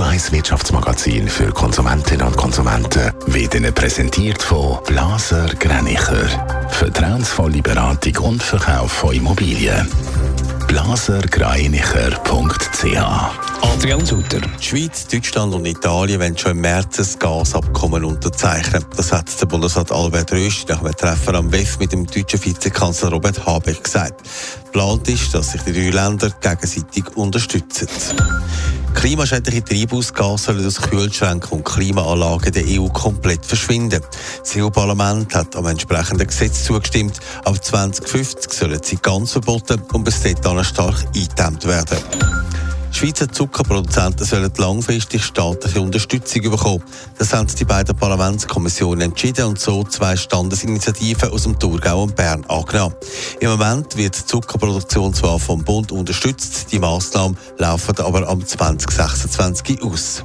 Radio 1 Wirtschaftsmagazin für Konsumentinnen und Konsumenten wird Ihnen präsentiert von Blaser Greinicher. Vertrauensvolle Beratung und Verkauf von Immobilien. blasergreinicher.ch Adrian Sutter. Die Schweiz, Deutschland und Italien wollen schon im März ein Gasabkommen unterzeichnen. Das hat der Bundesrat Albert Rösti nach einem Treffen am WEF mit dem deutschen Vizekanzler Robert Habeck gesagt. Geplant ist, dass sich die drei Länder gegenseitig unterstützen. Klimaschädliche Treibhausgase sollen aus Kühlschränken und Klimaanlagen der EU komplett verschwinden. Das EU-Parlament hat am entsprechenden Gesetz zugestimmt. Ab 2050 sollen sie ganz verboten und bis dahin stark eingedämmt werden. Schweizer Zuckerproduzenten sollen langfristig staatliche Unterstützung bekommen. Das haben die beiden Parlamentskommissionen entschieden und so zwei Standesinitiativen aus dem Thurgau und Bern angenommen. Im Moment wird die Zuckerproduktion zwar vom Bund unterstützt, die Massnahmen laufen aber am 2026 aus.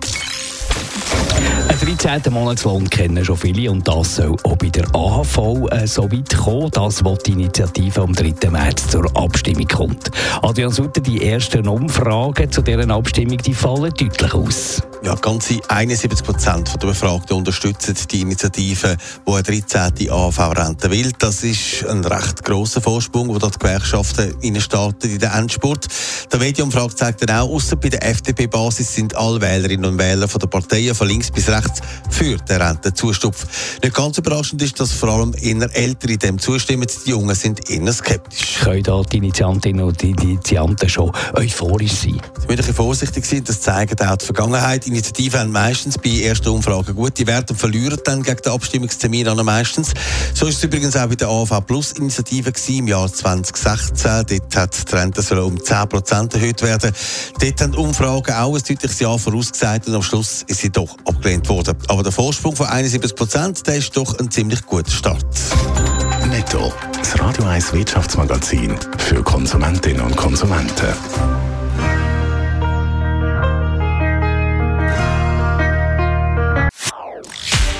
Ein 13. Monatslohn kennen schon viele und das soll auch bei der AHV äh, so weit kommen, dass die Initiative am 3. März zur Abstimmung kommt. Adrian Sutter, die ersten Umfragen zu deren Abstimmung die fallen deutlich aus. Ja, ganze 71 Prozent der Befragten unterstützen die Initiative, die eine 13. AV-Rente will. Das ist ein recht grosser Vorsprung, wo die Gewerkschaften in starten in den Endspurt. Der Medienumfrage zeigt dann auch, außer bei der FDP-Basis sind alle Wählerinnen und Wähler von der Parteien von links bis rechts für den Rentenzustupf. Nicht ganz überraschend ist, dass vor allem eher Ältere dem zustimmen. Die Jungen sind eher skeptisch. Können da die Initiantinnen und die Initianten schon euphorisch sein? Sie müssen ein vorsichtig sein, das zeigt auch die Vergangenheit. Initiativen haben meistens bei ersten Umfragen gute Werte und verlieren dann gegen den Abstimmungstermin an meistens. So ist es übrigens auch bei der AV Plus Initiative im Jahr 2016. Dort hat die Rente um 10% erhöht werden. Dort haben Umfragen auch ein deutliches Jahr vorausgesagt und am Schluss ist sie doch abgelehnt worden. Aber der Vorsprung von 71 Prozent, der ist doch ein ziemlich guter Start. Netto, das Radio 1 Wirtschaftsmagazin für Konsumentinnen und Konsumenten.